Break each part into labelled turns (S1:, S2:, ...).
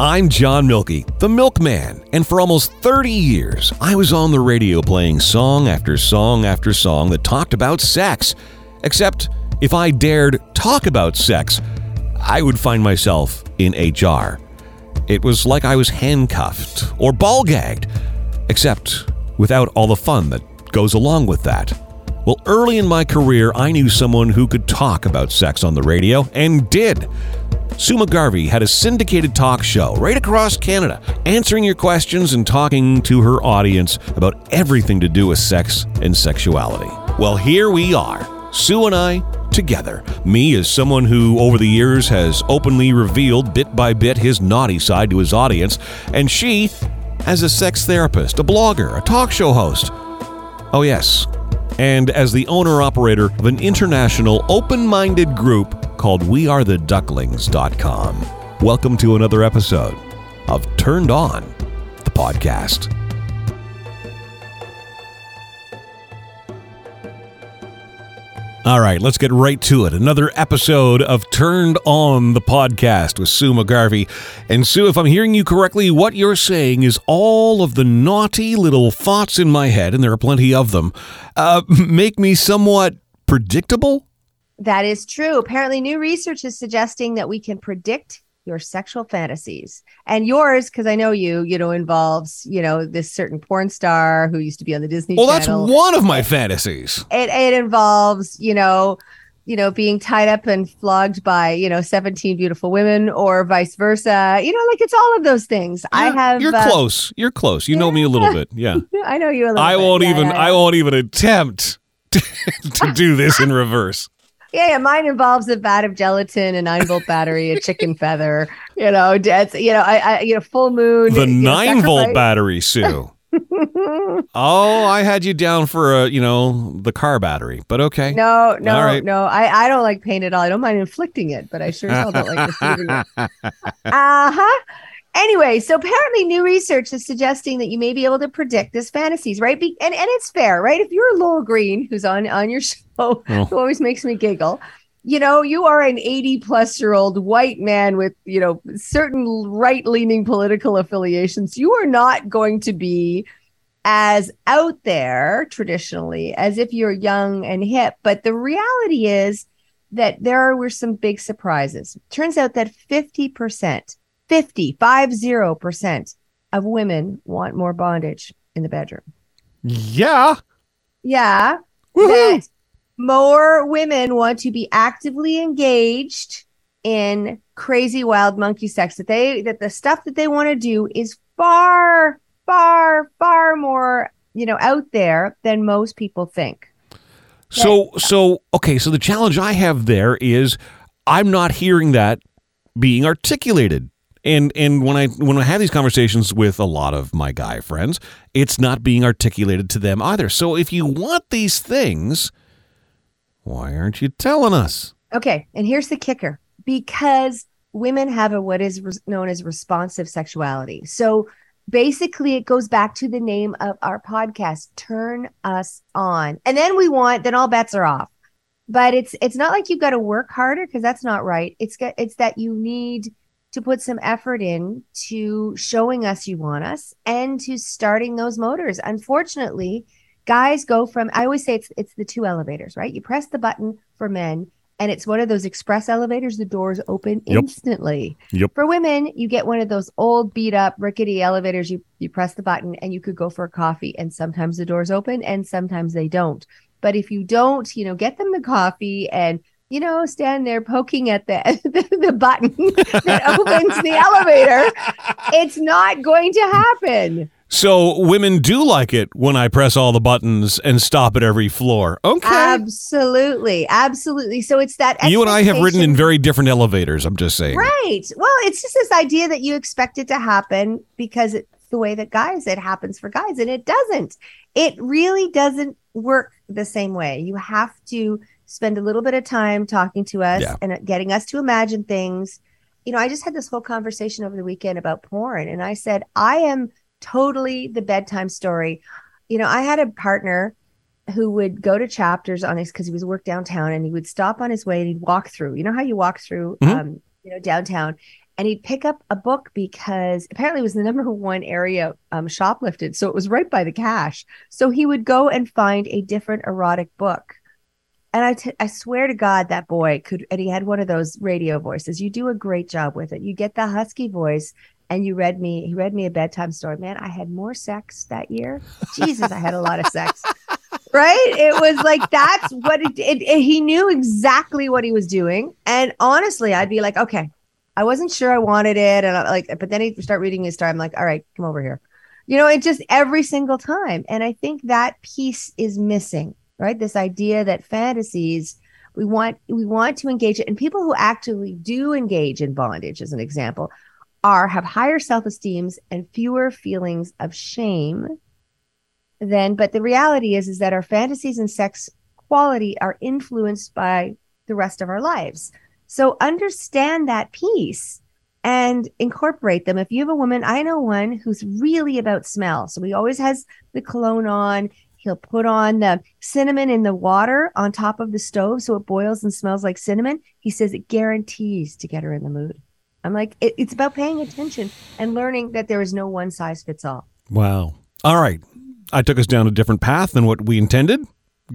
S1: I'm John Mielke, the Milkman, and for almost 30 years, I was on the radio playing song after song after song that talked about sex. Except if I dared talk about sex, I would find myself in HR. It was like I was handcuffed or ball gagged, except without all the fun that goes along with that. Well, early in my career, I knew someone who could talk about sex on the radio and did. Sue McGarvie had a syndicated talk show right across Canada, answering your questions and talking to her audience about everything to do with sex and sexuality. Well, here we are, Sue and I together. Me as someone who, over the years, has openly revealed bit by bit his naughty side to his audience, and she as a sex therapist, a blogger, a talk show host. Oh, yes. And as the owner operator of an international open minded group called WeAreTheDucklings.com. Welcome to another episode of Turned On, the podcast. All right, let's get right to it. Another episode of Turned On the podcast with Sue McGarvie. And Sue, if I'm hearing you correctly, what you're saying is all of the naughty little thoughts in my head, and there are plenty of them, uh, make me somewhat predictable?
S2: That is true. Apparently, new research is suggesting that we can predict your sexual fantasies. And yours because i know you you know involves you know this certain porn star who used to be on the disney
S1: well
S2: channel.
S1: that's one of my fantasies.
S2: It, it involves you know you know being tied up and flogged by you know 17 beautiful women or vice versa. You know like it's all of those things.
S1: You're,
S2: i have
S1: you're uh, close. You're close. You yeah. know me a little bit. Yeah.
S2: I know you a little
S1: i
S2: bit.
S1: won't
S2: yeah,
S1: even
S2: yeah,
S1: i won't even attempt to, to do this in reverse
S2: yeah, yeah, mine involves a vat of gelatin, a nine volt battery, a chicken feather. You know, it's you know, I, I you know, full moon.
S1: The nine
S2: know,
S1: volt battery, Sue. oh, I had you down for a, you know, the car battery, but okay.
S2: No, no, right. no. I, I don't like pain at all. I don't mind inflicting it, but I sure don't like receiving it. Uh huh. Anyway, so apparently new research is suggesting that you may be able to predict this fantasies, right? Be- and and it's fair, right? If you're Lowell Green, who's on on your show, oh. who always makes me giggle, you know, you are an 80 plus year old white man with, you know, certain right leaning political affiliations. You are not going to be as out there traditionally as if you're young and hip. But the reality is that there were some big surprises. Turns out that 50% 50, 50% of women want more bondage in the bedroom.
S1: Yeah.
S2: Yeah. That more women want to be actively engaged in crazy wild monkey sex that they that the stuff that they want to do is far far far more you know out there than most people think
S1: so so okay so the challenge i have there is i'm not hearing that being articulated and and when I when I have these conversations with a lot of my guy friends, it's not being articulated to them either. So if you want these things, why aren't you telling us?
S2: Okay, and here's the kicker: because women have a what is re- known as responsive sexuality. So basically, it goes back to the name of our podcast: "Turn Us On," and then we want then all bets are off. But it's it's not like you've got to work harder because that's not right. It's it's that you need to put some effort in to showing us you want us and to starting those motors. Unfortunately, guys go from I always say it's it's the two elevators, right? You press the button for men and it's one of those express elevators the doors open yep. instantly.
S1: Yep.
S2: For women, you get one of those old beat up rickety elevators you you press the button and you could go for a coffee and sometimes the doors open and sometimes they don't. But if you don't, you know, get them the coffee and you know, stand there poking at the, the, the button that opens the elevator, it's not going to happen.
S1: So women do like it when I press all the buttons and stop at every floor. Okay.
S2: Absolutely. Absolutely. So it's that
S1: You and I have ridden in very different elevators, I'm just saying.
S2: Right. Well, it's just this idea that you expect it to happen because it's the way that guys it happens for guys and it doesn't. It really doesn't work the same way. You have to spend a little bit of time talking to us yeah. and getting us to imagine things. You know, I just had this whole conversation over the weekend about porn, and I said, I am totally the bedtime story. You know, I had a partner who would go to chapters on his because he was work downtown and he would stop on his way and he'd walk through. You know how you walk through, mm-hmm. um, you know, downtown and he'd pick up a book because apparently it was the number one area um, shoplifted. So it was right by the cash. So he would go and find a different erotic book. And I, t- I swear to God, that boy could, and he had one of those radio voices. You do a great job with it. You get the husky voice, and you read me, he read me a bedtime story. Man, I had more sex that year. Jesus, I had a lot of sex. Right? It was like that's what it, it, it, he knew exactly what he was doing. And honestly, I'd be like, okay, I wasn't sure I wanted it, and I, like, but then he'd start reading his story. I'm like, all right, come over here. You know, it just every single time, and I think that piece is missing, right? This idea that fantasies we want we want to engage it, and people who actually do engage in bondage, as an example, are have higher self esteems and fewer feelings of shame. Then, but the reality is is that our fantasies and sex quality are influenced by the rest of our lives. So understand that piece and incorporate them. If you have a woman, I know one who's really about smell. So he always has the cologne on. He'll put on the cinnamon in the water on top of the stove so it boils and smells like cinnamon. He says it guarantees to get her in the mood. I'm like, it, it's about paying attention and learning that there is no one size fits all.
S1: Wow. All right. I took us down a different path than what we intended.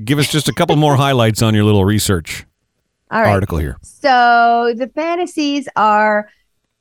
S1: Give us just a couple more highlights on your little research article here.
S2: So the fantasies are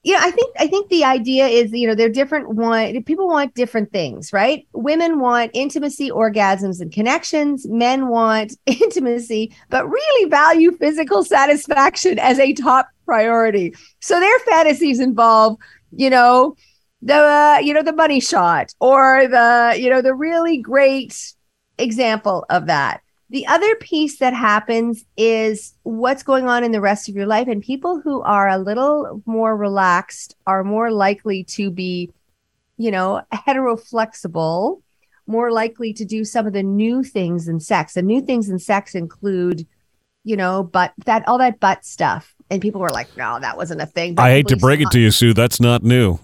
S2: you know, I think I think the idea is, you know, they're different one people want different things, right? Women want intimacy, orgasms, and connections. Men want intimacy, but really value physical satisfaction as a top priority. So their fantasies involve, you know, the uh, you know the money shot or the you know the really great example of that the other piece that happens is what's going on in the rest of your life. And people who are a little more relaxed are more likely to be, you know, heteroflexible, more likely to do some of the new things in sex. The new things in sex include, you know, but that all that butt stuff. And people were like, no, that wasn't a thing.
S1: But I hate to break it to you, Sue. That's not new.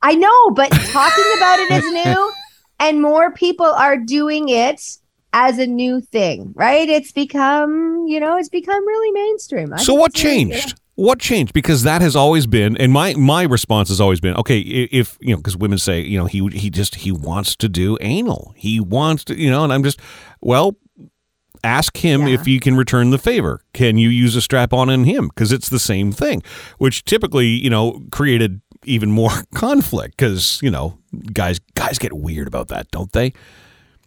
S2: I know, but talking about it is new. And more people are doing it as a new thing, right? It's become, you know, it's become really mainstream.
S1: I so what changed? What changed? Because that has always been, and my my response has always been, okay, if you know, because women say, you know, he he just he wants to do anal, he wants to, you know, and I'm just, well, ask him yeah. if you can return the favor. Can you use a strap on in him? Because it's the same thing, which typically, you know, created even more conflict because you know guys guys get weird about that, don't they?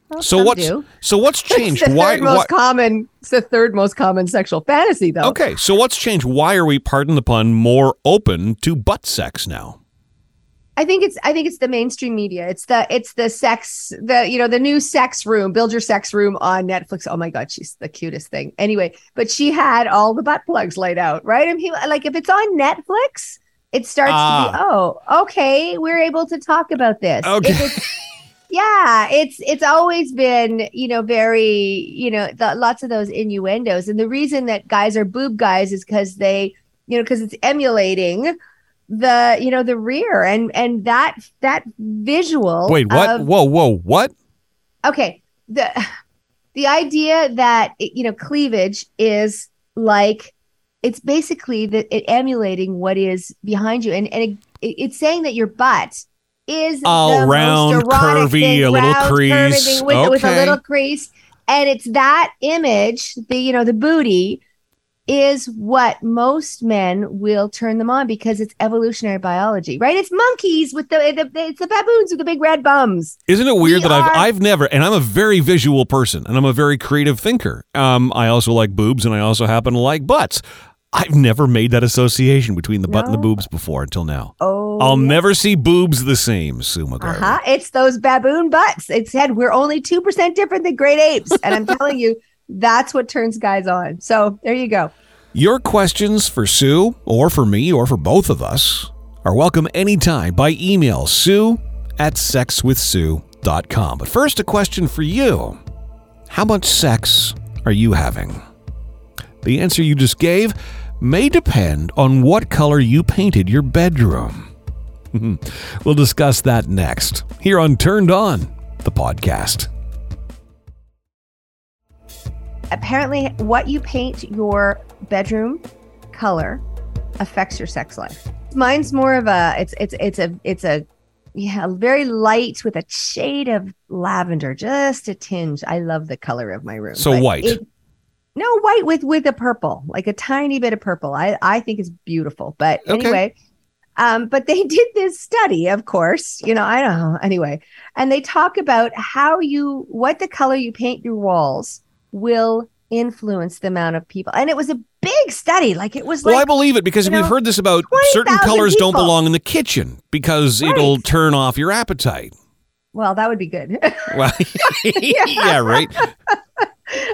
S2: Well,
S1: so what's
S2: do.
S1: so what's changed?
S2: It's the why? Third most why, common. It's the third most common sexual fantasy, though.
S1: Okay, so what's changed? Why are we, pardon the pun, more open to butt sex now?
S2: I think it's I think it's the mainstream media. It's the it's the sex the you know the new sex room. Build your sex room on Netflix. Oh my god, she's the cutest thing. Anyway, but she had all the butt plugs laid out, right? And people like if it's on Netflix, it starts to be ah. oh okay, we're able to talk about this.
S1: Okay
S2: yeah it's it's always been you know very you know the, lots of those innuendos. And the reason that guys are boob guys is because they you know because it's emulating the you know the rear. And and that that visual
S1: wait what? of, whoa whoa what?
S2: Okay the the idea that you know cleavage is like it's basically that it emulating what is behind you. And and it, it's saying that your butt is
S1: oh, round, curvy, a little crease
S2: with, okay. with a little crease, and it's that image, the you know the booty, is what most men will turn them on because it's evolutionary biology, right? It's monkeys with the, the it's the baboons with the big red bums.
S1: Isn't it weird we that are, I've I've never and I'm a very visual person and I'm a very creative thinker. Um, I also like boobs and I also happen to like butts. I've never made that association between the no. butt and the boobs before until now.
S2: Oh,
S1: I'll yeah. never see boobs the same, Sue.
S2: Uh-huh. It's those baboon butts. It said we're only 2% different than great apes. And I'm telling you, that's what turns guys on. So there you go.
S1: Your questions for Sue or for me or for both of us are welcome anytime by email sue at sexwithsue.com. But first, a question for you How much sex are you having? The answer you just gave may depend on what color you painted your bedroom. we'll discuss that next here on Turned On, the podcast.
S2: Apparently, what you paint your bedroom color affects your sex life. mine's more of a it's it's it's a it's a yeah very light with a shade of lavender, just a tinge. I love the color of my room.
S1: So white.
S2: it- no white with with a purple, like a tiny bit of purple. I I think it's beautiful. But
S1: Okay.
S2: anyway, um, but they did this study, of course. You know, I don't know. Anyway, and they talk about how you what the color you paint your walls will influence the amount of people. And it was a big study. Like it was
S1: Well, I believe it because we've
S2: know,
S1: heard this about
S2: 20,000
S1: certain colors don't belong in the kitchen because
S2: Right.
S1: it'll turn off your appetite.
S2: well, that would be good.
S1: Well, yeah, right.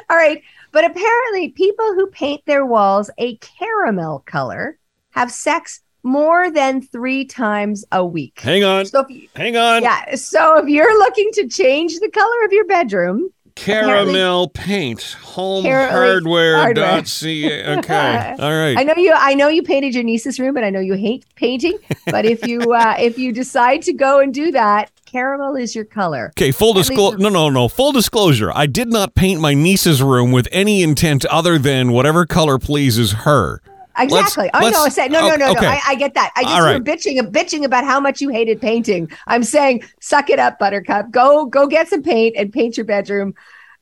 S2: All right. But apparently, people who paint their walls a caramel color have sex more than three times a week.
S1: Hang on.
S2: So if you,
S1: Hang on.
S2: yeah, so if you're looking to change the color of your bedroom,
S1: Caramel paint. Home
S2: hardware.
S1: hardware.ca. Okay. all right I
S2: know you I know you painted your niece's room, and I know you hate painting. But if you uh, if you decide to go and do that, caramel is your color.
S1: Okay, full disclosure. No, no, no. Full disclosure. I did not paint my niece's room with any intent other than whatever color pleases her.
S2: Exactly. oh
S1: let's-
S2: no, I said no, no,
S1: oh,
S2: no,
S1: okay.
S2: no. I, I get that. I just
S1: All
S2: were
S1: right.
S2: bitching, bitching about how much you hated painting. I'm saying, suck it up, Buttercup. Go, go get some paint and paint your bedroom.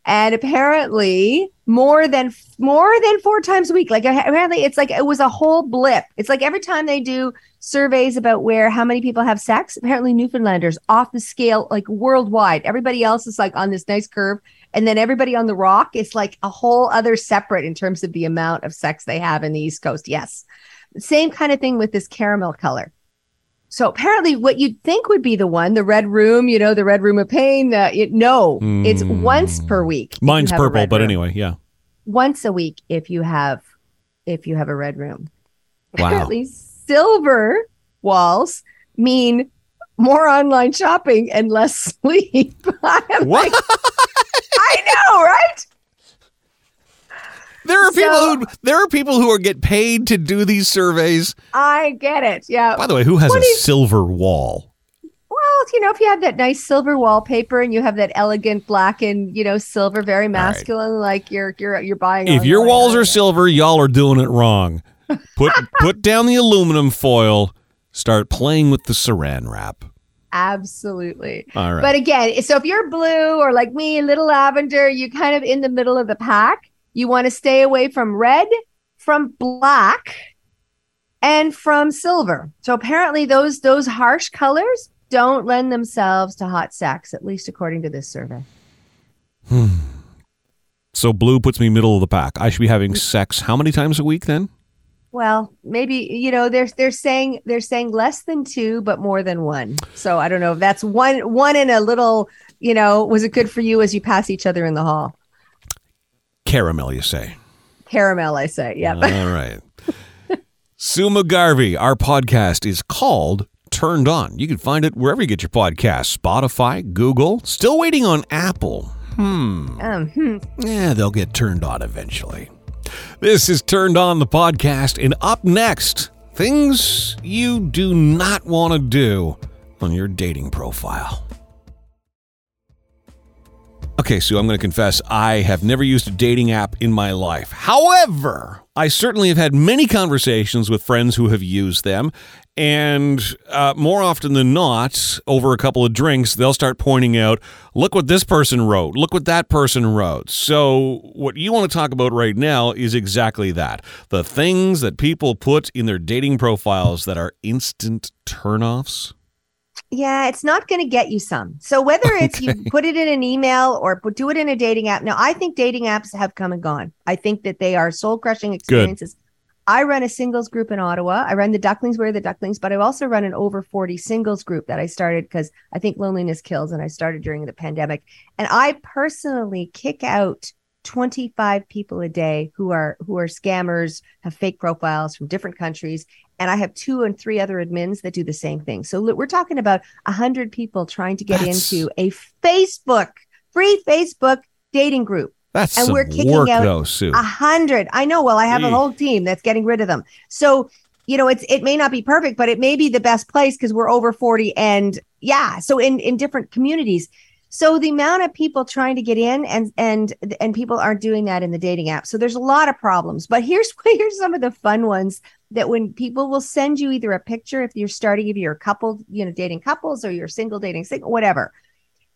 S2: And apparently, more than more than four times a week. Like apparently, it's like it was a whole blip. It's like every time they do surveys about where how many people have sex. Apparently, Newfoundlanders off the scale, like worldwide. Everybody else is like on this nice curve. And then everybody on the rock is like a whole other separate in terms of the amount of sex they have in the East Coast. Yes. Same kind of thing with this caramel color. So apparently, what you'd think would be the one, the red room, you know, the red room of pain. Uh, it, no, it's
S1: Hmm.
S2: once per week.
S1: Mine's purple, but
S2: room.
S1: anyway, yeah.
S2: once a week if you have if you have a red room.
S1: Wow.
S2: Apparently, silver walls mean more online shopping and less sleep. I'm
S1: What?
S2: like, I know, right?
S1: There are people who there are people who are get paid to do these surveys.
S2: I get it. Yeah.
S1: By the way, who has
S2: What
S1: a
S2: is-
S1: silver wall?
S2: Well, you know, if you have that nice silver wallpaper and you have that elegant black and you know silver, very masculine, like you're you're you're buying.
S1: If your walls are silver, y'all are doing it wrong. Put put down the aluminum foil. Start playing with the saran wrap.
S2: absolutely.
S1: All right.
S2: But again, so if you're blue or like me, little lavender, you kind of in the middle of the pack. You want to stay away from red, from black, and from silver. So apparently those those harsh colors don't lend themselves to hot sex, at least according to this survey. Hmm.
S1: so blue puts me middle of the pack. I should be having sex how many times a week then?
S2: Well, maybe you know they're they're saying they're saying less than two, but more than one. So I don't know if that's one one in a little. You know, was it good for you as you pass each other in the hall?
S1: Caramel, you say.
S2: Caramel, I say. Yep.
S1: All right. Sue McGarvie, our podcast is called Turned On. You can find it wherever you get your podcasts Spotify, Google. Still waiting on Apple. Hmm.
S2: Um, hmm.
S1: Yeah, they'll get turned on eventually. This is Turned On the podcast, and up next, things you do not want to do on your dating profile. Okay, Sue, I'm going to confess I have never used a dating app in my life. However, I certainly have had many conversations with friends who have used them. And uh, more often than not, over a couple of drinks, they'll start pointing out, look what this person wrote, look what that person wrote. So, what you want to talk about right now is exactly that the things that people put in their dating profiles that are instant turnoffs.
S2: Yeah, it's not going to get you some. So whether it's you put it in an email or put, do it in a dating app. Now, I think dating apps have come and gone. I think that they are soul crushing experiences. I run a singles group in Ottawa. I run the Ducklings Where the Ducklings, but I also run an over 40 singles group that I started because I think loneliness kills and I started during the pandemic. And I personally kick out 25 people a day who are who are scammers, have fake profiles from different countries, and I have two and three other admins that do the same thing. So we're talking about a 100 people trying to get
S1: That's-
S2: into a Facebook, free Facebook dating group.
S1: That's
S2: And
S1: some
S2: we're kicking
S1: work,
S2: out. A hundred. I know. Well, I have a whole team that's getting rid of them. So, you know, it's it may not be perfect, but it may be the best place because we're over 40 and yeah. So in in different communities. So the amount of people trying to get in and and and people aren't doing that in the dating app. So there's a lot of problems. But here's here's some of the fun ones that when people will send you either a picture if you're starting if you're a couple, you know, dating couples or you're single dating single, whatever.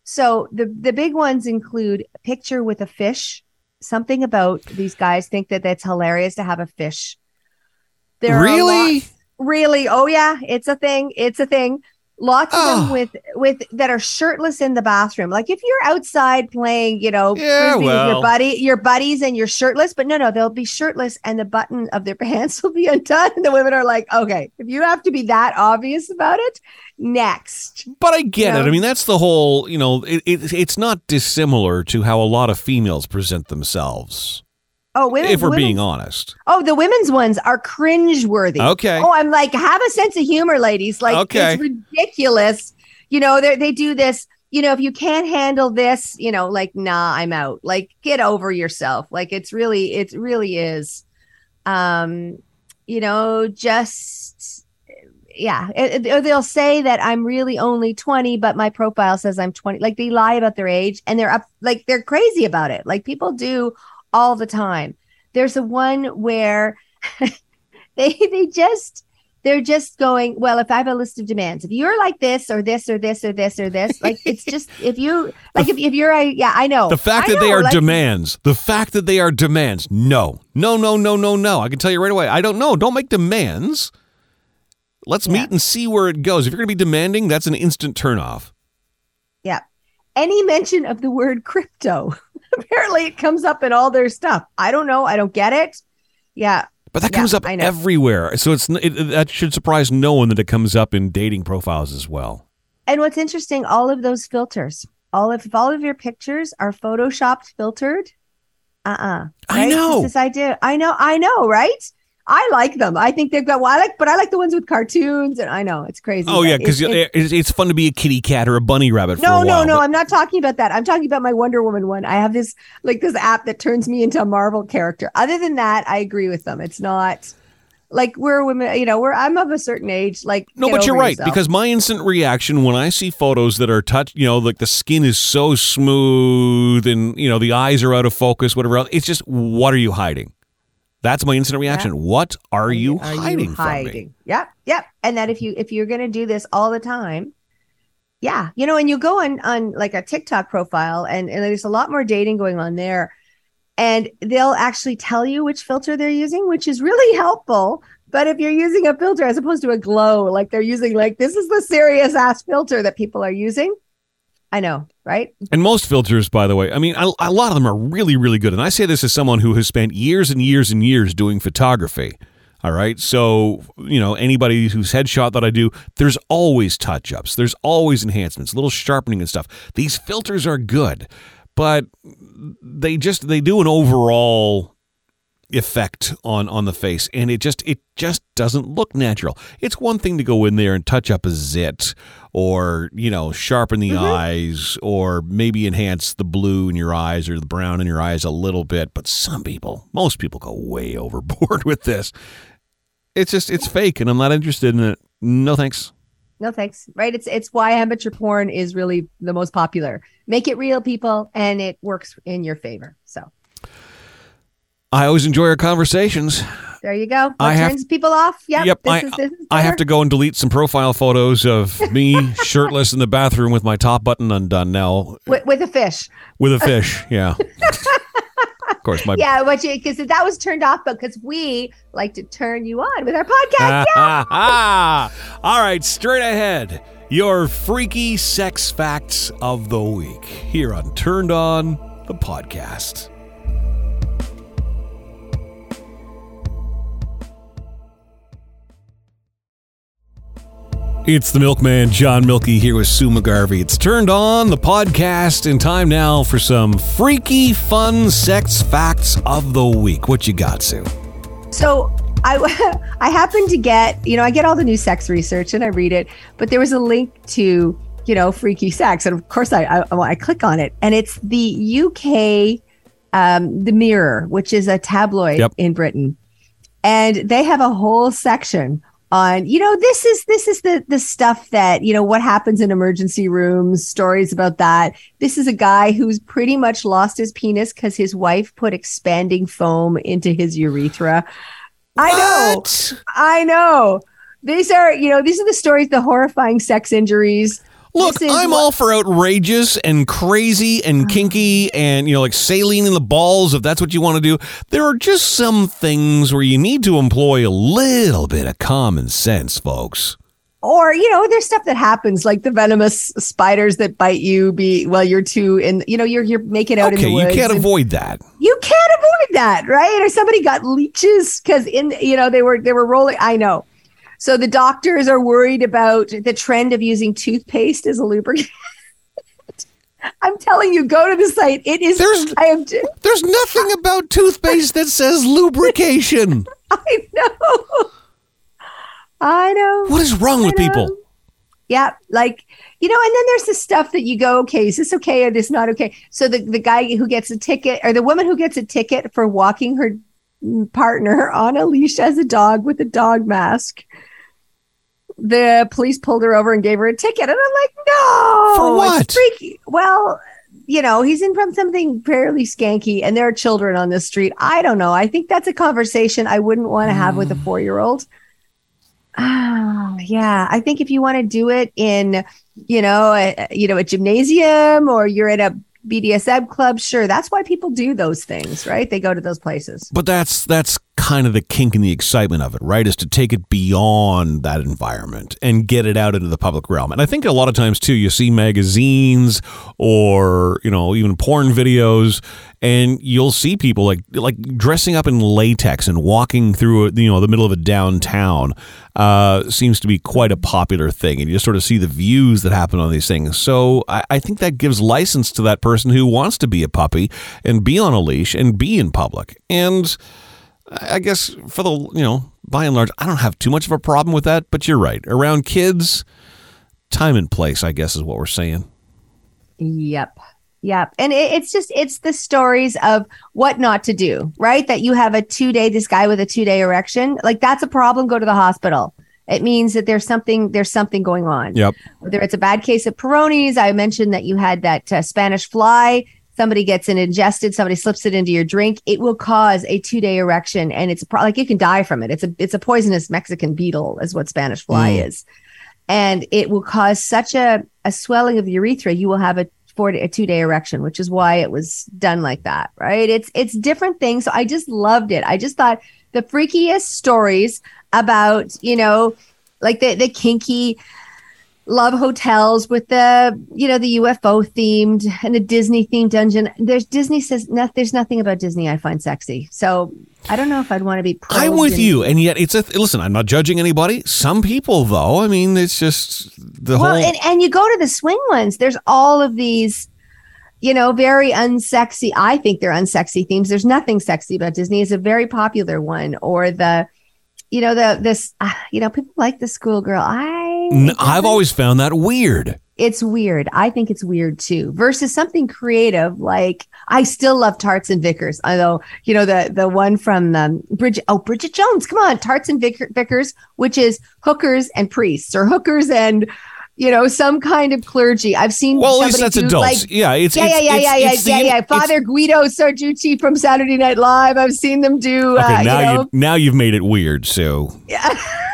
S2: So the the big ones include a picture with a fish. Something about these guys think that that's hilarious to have a fish.
S1: There really,
S2: really. Oh yeah, it's a thing. It's a thing. Lots of oh. them ah. with with that are shirtless in the bathroom. Like if you're outside playing, you know,
S1: yeah, well.
S2: with your buddy, your buddies, and you're shirtless. But no, no, they'll be shirtless, and the button of their pants will be undone. And the women are like, okay, if you have to be that obvious about it, next.
S1: But I get you know? it. I mean, that's the whole. You know, it, it, it's not dissimilar to how a lot of females present themselves.
S2: Oh, women,
S1: if we're
S2: women,
S1: being honest.
S2: Oh, the women's ones are cringe-worthy.
S1: Okay.
S2: Oh, I'm like, have a sense of humor, ladies. Like,
S1: okay.
S2: it's ridiculous. You know, they they do this. You know, if you can't handle this, you know, like, nah, I'm out. Like, get over yourself. Like, it's really, it really is. Um, you know, just yeah. It, it, they'll say that I'm really only 20, but my profile says I'm 20. Like, they lie about their age, and they're up. Like, they're crazy about it. Like, people do all the time. There's a one where they they just they're just going, well, if I have a list of demands, if you're like this or this or this or this or this, like it's just if you like if, if you're a yeah, I know.
S1: The fact
S2: I
S1: that
S2: know,
S1: they are
S2: like,
S1: demands, the fact that they are demands, no. No, no, no, no, no. I can tell you right away. I don't know. Don't make demands. Let's yeah. meet and see where it goes. If you're gonna be demanding, that's an instant turnoff.
S2: Yeah. Any mention of the word crypto. Apparently, it comes up in all their stuff. I don't know. I don't get it. Yeah.
S1: But that
S2: yeah,
S1: comes up everywhere. So it's it, that should surprise no one that it comes up in dating profiles as well.
S2: And what's interesting, all of those filters, all of if all of your pictures are photoshopped filtered, uh-uh. Right?
S1: I know.
S2: this idea. I know, I know, right? I like them. I think they've got. Well, I like, but I like the ones with cartoons, and I know it's crazy.
S1: Oh yeah, because it's, it's, it's, fun to be a kitty cat or a bunny rabbit.
S2: No,
S1: no,
S2: while,
S1: no.
S2: But... I'm not talking about that. I'm talking about my Wonder Woman one. I have this like this app that turns me into a Marvel character. Other than that, I agree with them. It's not like we're women. You know, we're I'm of a certain age. Like
S1: no, but you're right
S2: yourself.
S1: because my instant reaction when I see photos that are touched, you know, like the skin is so smooth and you know the eyes are out of focus, whatever else. It's just what are you hiding? That's my instant reaction. Yeah. What are, you, are hiding, you hiding from me?
S2: Yep, yep. And that if you if you're gonna do this all the time, yeah, you know, and you go on on like a TikTok profile, and, and there's a lot more dating going on there, and they'll actually tell you which filter they're using, which is really helpful. But if you're using a filter as opposed to a glow, like they're using, like this is the serious ass filter that people are using, I know, right?
S1: And most filters, by the way, I mean, a, a, lot of them are really, really good. And I say this as someone who has spent years and years and years doing photography. All right. So, you know, anybody who's headshot that I do, there's always touch ups, there's always enhancements, little sharpening and stuff. These filters are good, but they just, they do an overall effect on on the face and it just it just doesn't look natural. It's one thing to go in there and touch up a zit or you know sharpen the mm-hmm. eyes or maybe enhance the blue in your eyes or the brown in your eyes a little bit but some people most people go way overboard with this. It's just it's fake and i'm not interested in it. No thanks.
S2: No thanks right? It's it's why amateur porn is really the most popular. Make it real people and it works in your favor so
S1: I always enjoy our conversations.
S2: There you go. What I turns have, people off. Yep.
S1: Yep.
S2: This
S1: I,
S2: is, this is
S1: I have to go and delete some profile photos of me shirtless in the bathroom with my top button undone now.
S2: With, with a fish.
S1: With a fish, yeah. of course, my
S2: yeah. What you because that was turned off, but because we like to turn you on with our podcast. yeah.
S1: All right, straight ahead. Your freaky sex facts of the week here on Turned On the podcast. It's the milkman, John Mielke, here with Sue McGarvie. It's turned on the podcast, and time now for some freaky, fun sex facts of the week. What you got, Sue?
S2: So I I happened to get you know I get all the new sex research and I read it, but there was a link to you know freaky sex, and of course I I, I click on it, and it's the UK, um, the Mirror, which is a tabloid yep. in Britain, and they have a whole section on you know this is this is the the stuff that you know what happens in emergency rooms stories about that this is a guy who's pretty much lost his penis because his wife put expanding foam into his urethra I know. I know. These are, you know, these are the stories, the horrifying sex injuries.
S1: Look, I'm
S2: what-
S1: all for outrageous and crazy and uh-huh. kinky and, you know, like saline in the balls if that's what you want to do. There are just some things where you need to employ a little bit of common sense, folks.
S2: Or, you know, there's stuff that happens like the venomous spiders that bite you be while you're too in, you know, you're you're making out in
S1: Okay,
S2: the
S1: you can't avoid that.
S2: you can't avoid that, right? Or somebody got leeches because in you know they were they were rolling. I know. So the doctors are worried about the trend of using toothpaste as a lubricant. I'm telling you, go to the site. It is.
S1: There's-
S2: I am.
S1: There's nothing about toothpaste that says lubrication.
S2: I know. I know.
S1: What is wrong with
S2: know.
S1: people?
S2: Yeah, like you know, and then there's the stuff that you go, okay, is this okay or this not okay? So the the guy who gets a ticket or the woman who gets a ticket for walking her partner on a leash as a dog with a dog mask. The police pulled her over and gave her a ticket, and I'm like, no,
S1: For what?
S2: It's freaky. Well, you know, he's in from something fairly skanky, and there are children on this street. I don't know. I think that's a conversation I wouldn't want to have with a four year old. Ah, yeah. I think if you want to do it in, you know, a, you know, a gymnasium or you're at a BDSM club, sure. That's why people do those things, right? They go to those places.
S1: But that's that's kind of the kink and the excitement of it, right? Is to take it beyond that environment and get it out into the public realm. And I think a lot of times too, you see magazines or you know even porn videos, and you'll see people like like dressing up in latex and walking through you know the middle of a downtown. Uh, seems to be quite a popular thing, and you just sort of see the views that happen on these things. So I, I think that gives license to that person who wants to be a puppy and be on a leash and be in public. And I guess for the you know by and large, I don't have too much of a problem with that. But you're right. Around kids, time and place, I guess, is what we're saying.
S2: Yep. Yep. And it, it's just, it's the stories of what not to do, right? That you have a two day, this guy with a two day erection, like that's a problem. Go to the hospital. It means that there's something, there's something going on.
S1: Yep.
S2: Whether it's a bad case of Peyronie's, I mentioned that you had that uh, Spanish fly. Somebody gets it ingested, somebody slips it into your drink. It will cause a two day erection, and it's pro- like you can die from it. It's a it's a poisonous Mexican beetle, is what Spanish fly
S1: Mm.
S2: is, and it will cause such a a swelling of the urethra. You will have a four a two day erection, which is why it was done like that, right? It's it's different things. So I just loved it. I just thought the freakiest stories about you know like the the kinky love hotels with the you know the UFO themed and the Disney themed dungeon. There's Disney says no, there's nothing about Disney I find sexy. So I don't know if I'd want to be.
S1: I'm with
S2: in-
S1: you, and yet it's a listen. I'm not judging anybody. Some people, though, I mean, it's just the
S2: Well,
S1: whole.
S2: and, and you go to the swing ones. There's all of these, you know, very unsexy. I think they're unsexy themes. There's nothing sexy about Disney. It's a very popular one, or the, you know, the this, uh, you know, people like the schoolgirl. I,
S1: N- I've always found that weird.
S2: it's weird. I think it's weird too. Versus something creative like I still love Tarts and Vicars. Although you know the the one from um, Bridget. Oh, Bridget Jones. Come on, Tarts and Vick- Vicars, which is hookers and priests or hookers and you know some kind of clergy. I've seen.
S1: Well, at least that's adults.
S2: like,
S1: yeah, it's
S2: yeah, yeah, yeah,
S1: it's-
S2: yeah, yeah, yeah, yeah. Father Guido Sarducci from Saturday Night Live. I've seen them do.
S1: Okay,
S2: uh,
S1: now
S2: you know,
S1: you now you've made it weird. So
S2: yeah.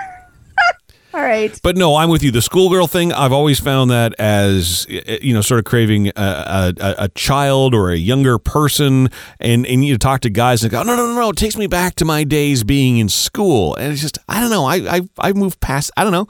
S2: All right.
S1: But no, I'm with you. The schoolgirl thing, I've always found that as you know, sort of craving a, a, a- a child or a younger person, and and you talk to guys and go, no, no, no, no, it takes me back to my days being in school, and it's just I don't know, I I I moved past, I don't know.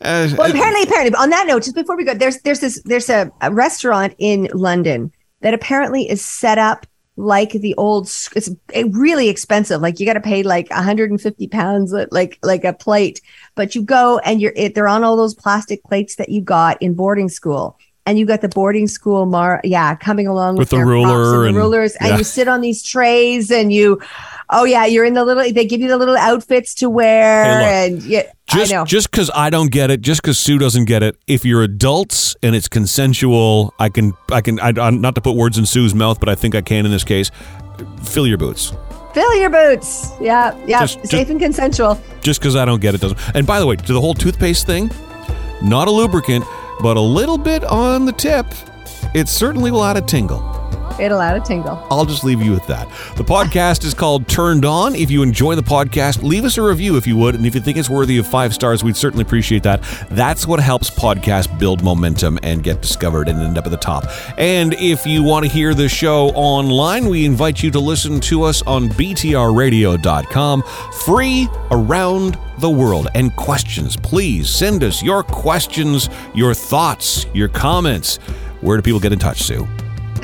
S1: Uh,
S2: Well, apparently, apparently, on that note, just before we go, there's there's this there's a, a restaurant in London that apparently is set up like the old. It's really expensive. Like you got to pay like 150 pounds, uh, like like a plate. But you go and you're it, they're on all those plastic plates that you got in boarding school. And you got the boarding school, mar yeah, coming along with,
S1: With the ruler
S2: and
S1: and-
S2: rulers, and
S1: yeah.
S2: you sit on these trays, and you, oh yeah, you're in the little. They give you the little outfits to wear,
S1: Hey,
S2: and yeah,
S1: just
S2: I know.
S1: just because I don't get it, just because Sue doesn't get it. If you're adults and it's consensual, I can I can I, I'm not to put words in Sue's mouth, but I think I can in this case. Fill your boots.
S2: Fill your boots. Yeah, yeah.
S1: Just-
S2: Safe
S1: just-
S2: and consensual.
S1: just because I don't get it doesn't. And by the way, to the whole toothpaste thing, not a lubricant, but a little bit on the tip, it certainly will add a tingle.
S2: It'll add a tingle.
S1: I'll just leave you with that. The podcast is called Turned On. If you enjoy the podcast, leave us a review if you would. And if you think it's worthy of five stars, we'd certainly appreciate that. That's what helps podcasts build momentum and get discovered and end up at the top. And if you want to hear the show online, we invite you to listen to us on btrradio.com, free around the world. And questions, please send us your questions, your thoughts, your comments. Where do people get in touch, Sue?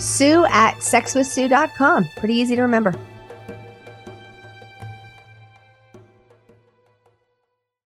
S2: Sue at sexwithsue.com. Pretty easy to remember.